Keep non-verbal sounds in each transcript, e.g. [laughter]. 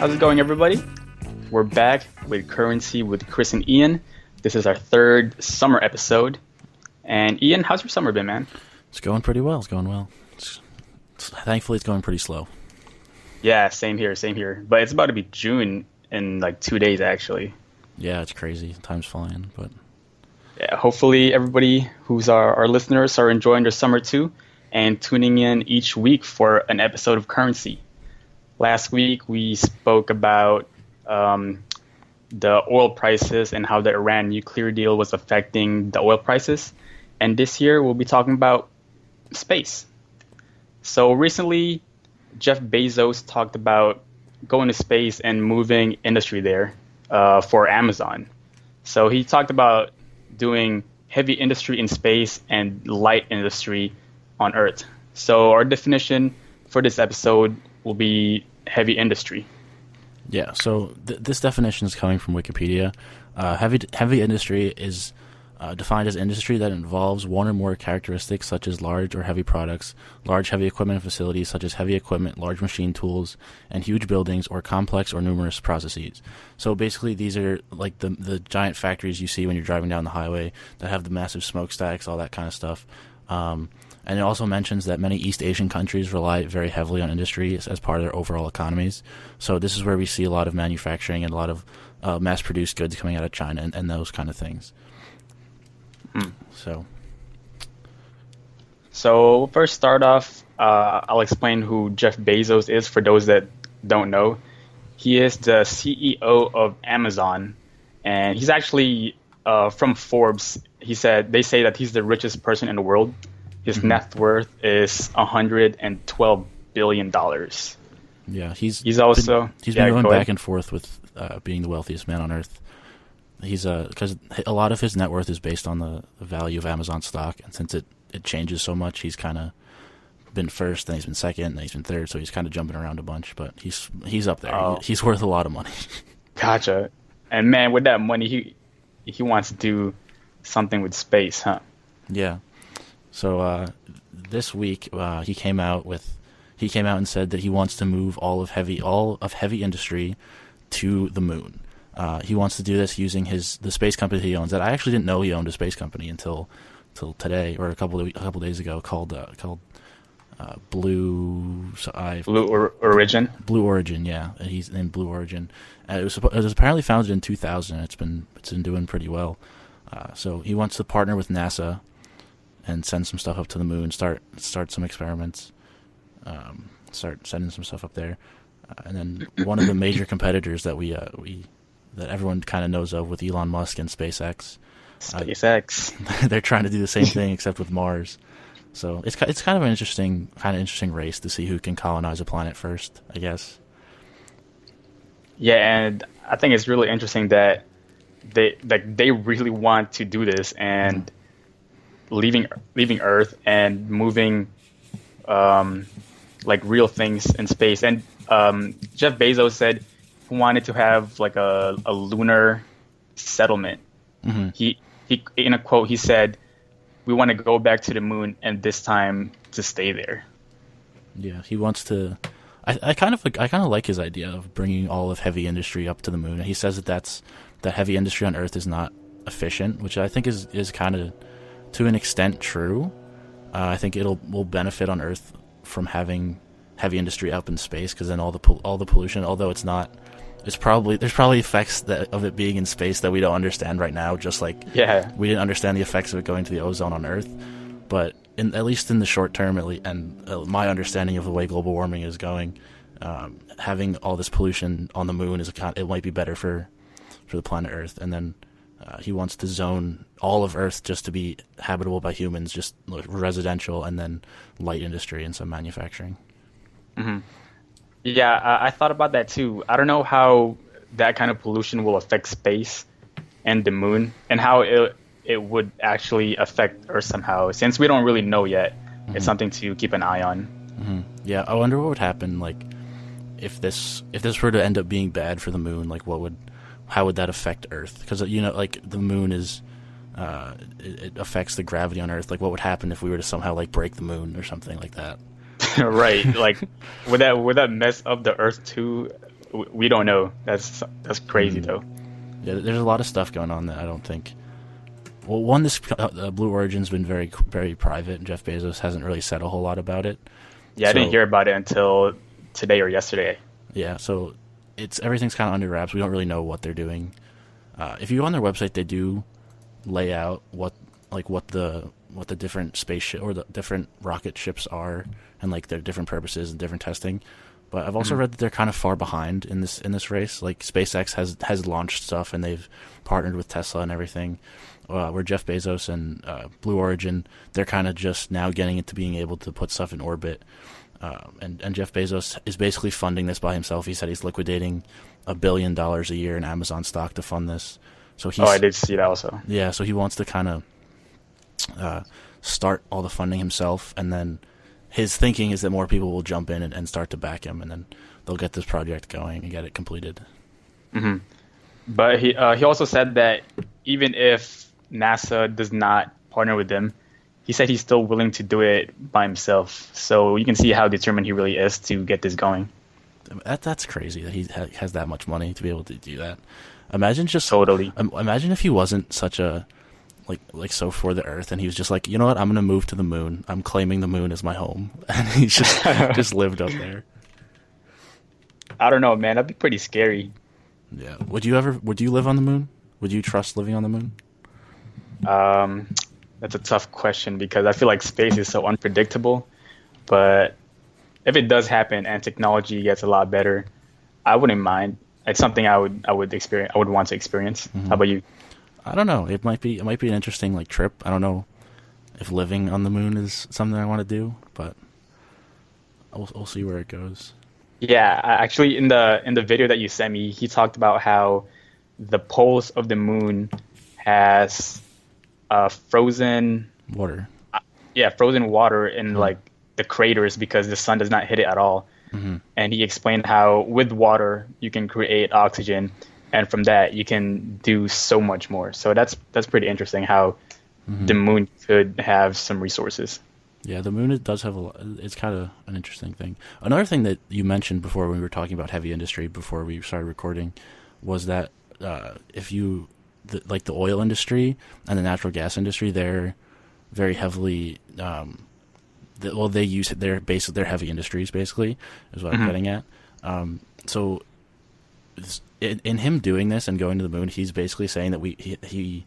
How's it going, everybody? We're back with Currency with Chris and Ian. This is our third summer episode. And Ian, how's your summer been, man? It's going pretty well. It's going well. It's, it's, thankfully, it's going pretty slow. Yeah, same here, same here. But it's about to be June in like two days, actually. Yeah, it's crazy. Time's flying, but yeah, hopefully everybody who's our, our listeners are enjoying their summer too and tuning in each week for an episode of Currency. Last week we spoke about um, the oil prices and how the Iran nuclear deal was affecting the oil prices. And this year we'll be talking about space. So recently, Jeff Bezos talked about going to space and moving industry there uh, for Amazon. So he talked about doing heavy industry in space and light industry on Earth. So our definition for this episode will be heavy industry. Yeah, so th- this definition is coming from Wikipedia. Uh, heavy heavy industry is uh, defined as industry that involves one or more characteristics such as large or heavy products, large heavy equipment facilities such as heavy equipment, large machine tools, and huge buildings or complex or numerous processes. So basically, these are like the the giant factories you see when you're driving down the highway that have the massive smokestacks, all that kind of stuff. Um, and it also mentions that many East Asian countries rely very heavily on industry as, as part of their overall economies. So this is where we see a lot of manufacturing and a lot of uh, mass-produced goods coming out of China and, and those kind of things. Hmm. So, so we'll first start off. Uh, I'll explain who Jeff Bezos is for those that don't know. He is the CEO of Amazon, and he's actually uh, from Forbes. He said they say that he's the richest person in the world. His mm-hmm. net worth is 112 billion dollars. Yeah, he's he's also been, he's yeah, been going go back ahead. and forth with uh, being the wealthiest man on earth. He's uh because a lot of his net worth is based on the, the value of Amazon stock, and since it it changes so much, he's kind of been first, then he's been second, then he's been third, so he's kind of jumping around a bunch. But he's he's up there. Oh. He, he's worth a lot of money. [laughs] Gotcha. And man, with that money, he he wants to do something with space, huh? Yeah. So uh, this week uh, he came out with he came out and said that he wants to move all of heavy all of heavy industry to the moon. Uh, he wants to do this using his the space company he owns. That I actually didn't know he owned a space company until until today or a couple of, a couple of days ago called uh, called uh, Blue so I Blue or, Origin. Blue Origin, yeah, he's in Blue Origin. it was it was apparently founded in 2000. It's been it's been doing pretty well. Uh, so he wants to partner with NASA and send some stuff up to the moon, start start some experiments, um, start sending some stuff up there, uh, and then one of the major [coughs] competitors that we uh, we that everyone kind of knows of with Elon Musk and SpaceX. SpaceX. [laughs] they're trying to do the same thing except with Mars. So it's it's kind of an interesting kind of interesting race to see who can colonize a planet first, I guess. Yeah, and I think it's really interesting that they like they really want to do this and mm-hmm. Leaving leaving Earth and moving um, like real things in space. And um, Jeff Bezos said he wanted to have like a, a lunar settlement. Mm-hmm. He he in a quote he said, "We want to go back to the moon and this time to stay there." Yeah, he wants to. I, I kind of I kind of like his idea of bringing all of heavy industry up to the moon. He says that that's that heavy industry on Earth is not efficient, which I think is is kind of to an extent true. Uh, I think it'll will benefit on Earth from having heavy industry up in space because then all the pol- all the pollution, although it's not, it's probably there's probably effects that, of it being in space that we don't understand right now. Just like yeah, we didn't understand the effects of it going to the ozone on Earth, but in, at least in the short term, at least, and uh, my understanding of the way global warming is going, um, having all this pollution on the moon is a, it might be better for for the planet Earth, and then uh, he wants to zone all of Earth just to be habitable by humans, just residential, and then light industry and some manufacturing. Mm-hmm. Yeah, I, I thought about that too. I don't know how that kind of pollution will affect space and the moon, and how it it would actually affect Earth somehow. Since we don't really know yet, mm-hmm. it's something to keep an eye on. Mm-hmm. Yeah, I wonder what would happen like if this if this were to end up being bad for the moon. Like, what would how would that affect Earth? Because you know, like the moon is, uh, it, it, affects the gravity on Earth. Like, what would happen if we were to somehow like break the moon or something like that? [laughs] right. Like, would that would that mess up the Earth too? we don't know. That's that's crazy though. Yeah, there's a lot of stuff going on that I don't think. Well, one, this uh, uh, Blue Origin's been very very private, and Jeff Bezos hasn't really said a whole lot about it. Yeah, I didn't hear about it until today or yesterday. Yeah, so it's everything's kind of under wraps. We don't really know what they're doing. Uh, if you go on their website, they do lay out what like what the what the different spaceship or the different rocket ships are, and like their different purposes and different testing. But I've also read that they're kind of far behind in this in this race. Like SpaceX has has launched stuff and they've partnered with Tesla and everything. Uh, where Jeff Bezos and uh, Blue Origin, they're kind of just now getting into being able to put stuff in orbit. Um, and, and Jeff Bezos is basically funding this by himself. He said he's liquidating a billion dollars a year in Amazon stock to fund this. So he's Oh, I did see that also. yeah, so he wants to kind of uh, start all the funding himself, and then his thinking is that more people will jump in and, and start to back him, and then they'll get this project going and get it completed. But he uh, he also said that even if NASA does not partner with them, he said he's still willing to do it by himself. So you can see how determined he really is to get this going. That that's crazy that he ha- has that much money to be able to do that. Imagine just Totally. Imagine if he wasn't such a like like so for the Earth, and he was just like, you know what, I'm gonna move to the moon. I'm claiming the moon as my home, [laughs] and he just [laughs] just lived up there. I don't know, man. That'd be pretty scary. Yeah. Would you ever? Would you live on the moon? Would you trust living on the moon? Um, that's a tough question because I feel like space is so unpredictable. But if it does happen and technology gets a lot better, I wouldn't mind. It's something I would I would experience. I would want to experience. Mm-hmm. How about you? I don't know. It might be. It might be an interesting like trip. I don't know if living on the moon is something I want to do, but we'll, we'll see where it goes. Yeah, actually, in the in the video that you sent me, he talked about how the poles of the moon has uh, frozen, Water. yeah, frozen water in like the craters because the sun does not hit it at all. And he explained how with water you can create oxygen, and from that you can do so much more. So that's that's pretty interesting how the moon could have some resources. Yeah, the moon it does have a. lo- It's kind of an interesting thing. Another thing that you mentioned before when we were talking about heavy industry before we started recording was that uh, if you the, like the oil industry and the natural gas industry, they're very heavily. Um, the, well, they use their base their heavy industries basically is what I'm getting at. Um, so, in, in him doing this and going to the moon, he's basically saying that we he, he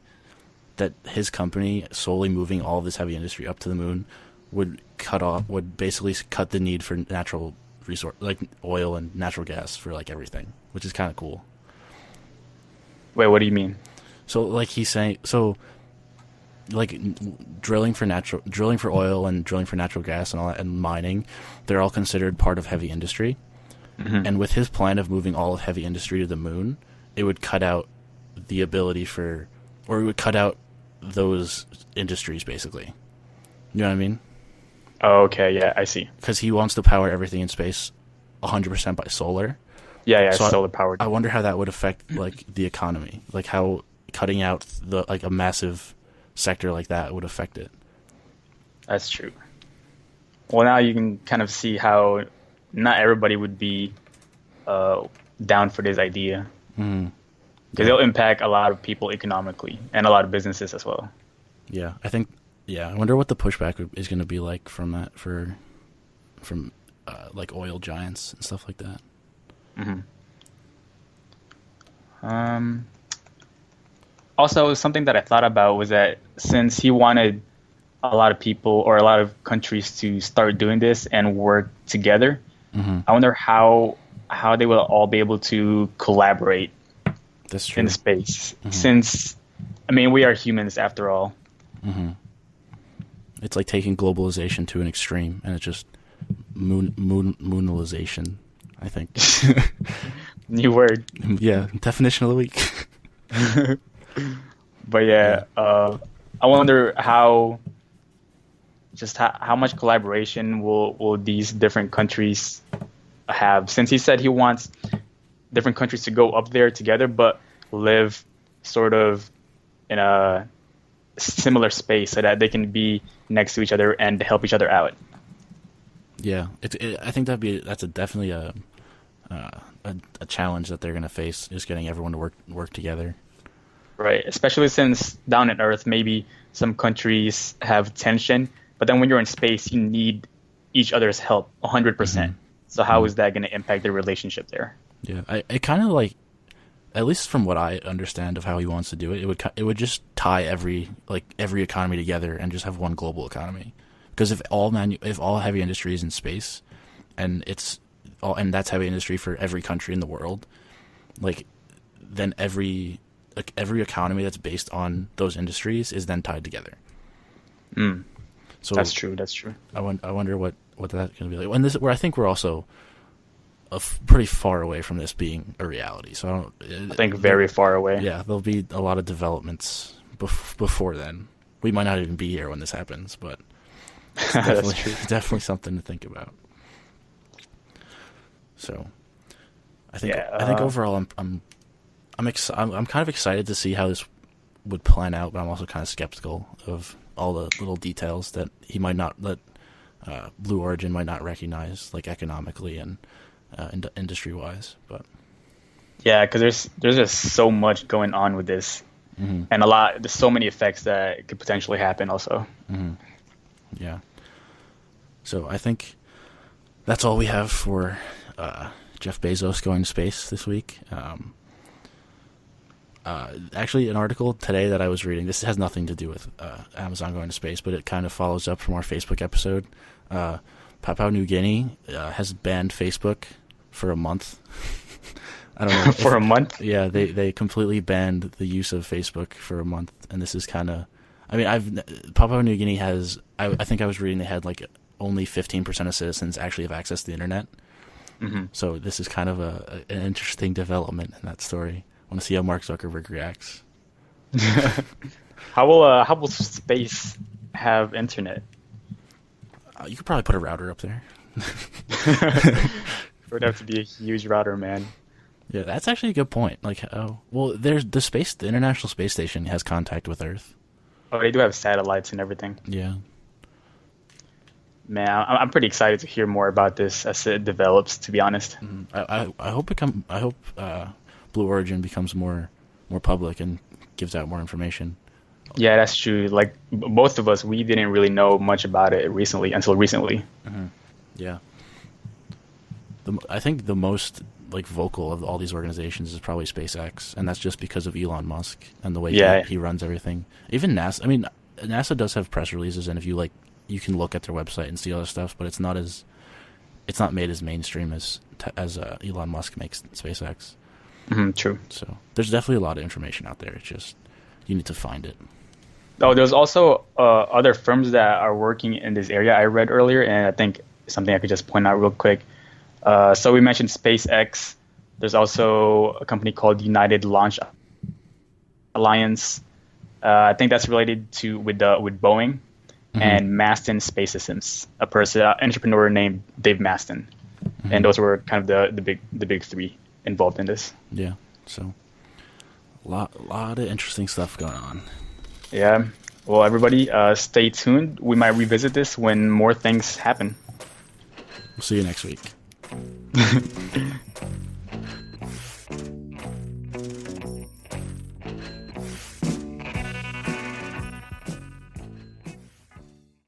that his company solely moving all of this heavy industry up to the moon would cut off would basically cut the need for natural resource like oil and natural gas for like everything, which is kind of cool. Wait, what do you mean? So like he's saying so like drilling for natural drilling for oil and drilling for natural gas and all that and mining, they're all considered part of heavy industry. Mm-hmm. And with his plan of moving all of heavy industry to the moon, it would cut out the ability for or it would cut out those industries basically. You know what I mean? Oh, okay, yeah, I see. Because he wants to power everything in space 100% by solar. Yeah, yeah, So solar powered. I wonder how that would affect like the economy, like how cutting out the like a massive sector like that would affect it. That's true. Well, now you can kind of see how not everybody would be uh, down for this idea Mm. because it'll impact a lot of people economically and a lot of businesses as well. Yeah, I think. Yeah, I wonder what the pushback is going to be like from that for from uh, like oil giants and stuff like that. Um, also, something that I thought about was that since he wanted a lot of people or a lot of countries to start doing this and work together, mm-hmm. I wonder how how they will all be able to collaborate That's true. in space. Mm-hmm. Since, I mean, we are humans after all. Mm-hmm. It's like taking globalization to an extreme, and it's just moon moon moonalization. I think. [laughs] New word. yeah, definition of the week. [laughs] But yeah, uh, I wonder how just how, how much collaboration will will these different countries have? Since he said he wants different countries to go up there together, but live sort of in a similar space so that they can be next to each other and help each other out. Yeah, it, it, I think that'd be that's a definitely a uh, a, a challenge that they're going to face is getting everyone to work work together. Right, especially since down on Earth, maybe some countries have tension, but then when you're in space, you need each other's help 100%. percent mm-hmm. So how mm-hmm. is that going to impact the relationship there? Yeah, I, it kind of like, at least from what I understand of how he wants to do it, it would it would just tie every like every economy together and just have one global economy. Because if all manu- if all heavy industry is in space, and it's all and that's heavy industry for every country in the world, like then every like every economy that's based on those industries is then tied together. Mm, So that's true. That's true. I, won- I wonder what what that's going to be like. And this, where I think we're also a f- pretty far away from this being a reality. So I don't. I think very far away. Yeah, there'll be a lot of developments bef- before then. We might not even be here when this happens, but [laughs] it's definitely, [laughs] definitely something to think about. So, I think Yeah, I think uh, overall, I'm I'm I'm, ex- I'm I'm kind of excited to see how this would plan out, but I'm also kind of skeptical of all the little details that he might not that uh, Blue Origin might not recognize, like economically and uh, ind- industry wise. But Yeah, because there's there's just so much going on with this, Mhm. and a lot. There's so many effects that could potentially happen. Also, Yeah. So I think that's all we have for uh, Jeff Bezos going to space this week. Um, uh, actually, an article today that I was reading. This has nothing to do with uh, Amazon going to space, but it kind of follows up from our Facebook episode. Uh, Papua New Guinea uh, has banned Facebook for a month. [laughs] I don't know [laughs] if- for a month. yeah, they they completely banned the use of Facebook for a month, and this is kind of. I mean, I've Papua New Guinea has. I, I think I was reading they had like only fifteen percent of citizens actually have access to the internet. hmm So this is kind of a, a an interesting development in that story. Want to see how Mark Zuckerberg reacts. [laughs] How will uh, how will space have internet? Uh, you could probably put a router up there. [laughs] it would have to be a huge router, man. Yeah, that's actually a good point. Like, oh, well, there's the space. The International Space Station has contact with Earth. Oh, they do have satellites and everything. Yeah. Man, I'm pretty excited to hear more about this as it develops. To be honest, Mhm. I, I I hope become I hope uh, Blue Origin becomes more more public and gives out more information. yeah, that's true. Like both of us, we didn't really know much about it recently until recently. Yeah. The, I think the most like vocal of all these organizations is probably SpaceX, and that's just because of Elon Musk and the way Yeah. he, he runs everything. Even NASA. I mean, NASA does have press releases, and if you like, you can look at their website and see other stuff, but it's not as it's not made as mainstream as as uh, Elon Musk makes SpaceX. Hmm true. So there's definitely a lot of information out there. It's just you need to find it. Oh, there's also uh, other firms that are working in this area I read earlier, and I think something I could just point out real quick. Uh, so we mentioned SpaceX. There's also a company called United Launch Alliance. Uh, I think that's related to with uh, with Boeing and Masten Space Systems, a person uh, entrepreneur named Dave Masten, and those were kind of the, the big the big three involved in this. Yeah. So a lot lot of interesting stuff going on. Yeah. Well, everybody, uh, stay tuned. We might revisit this when more things happen. We'll see you next week. [laughs]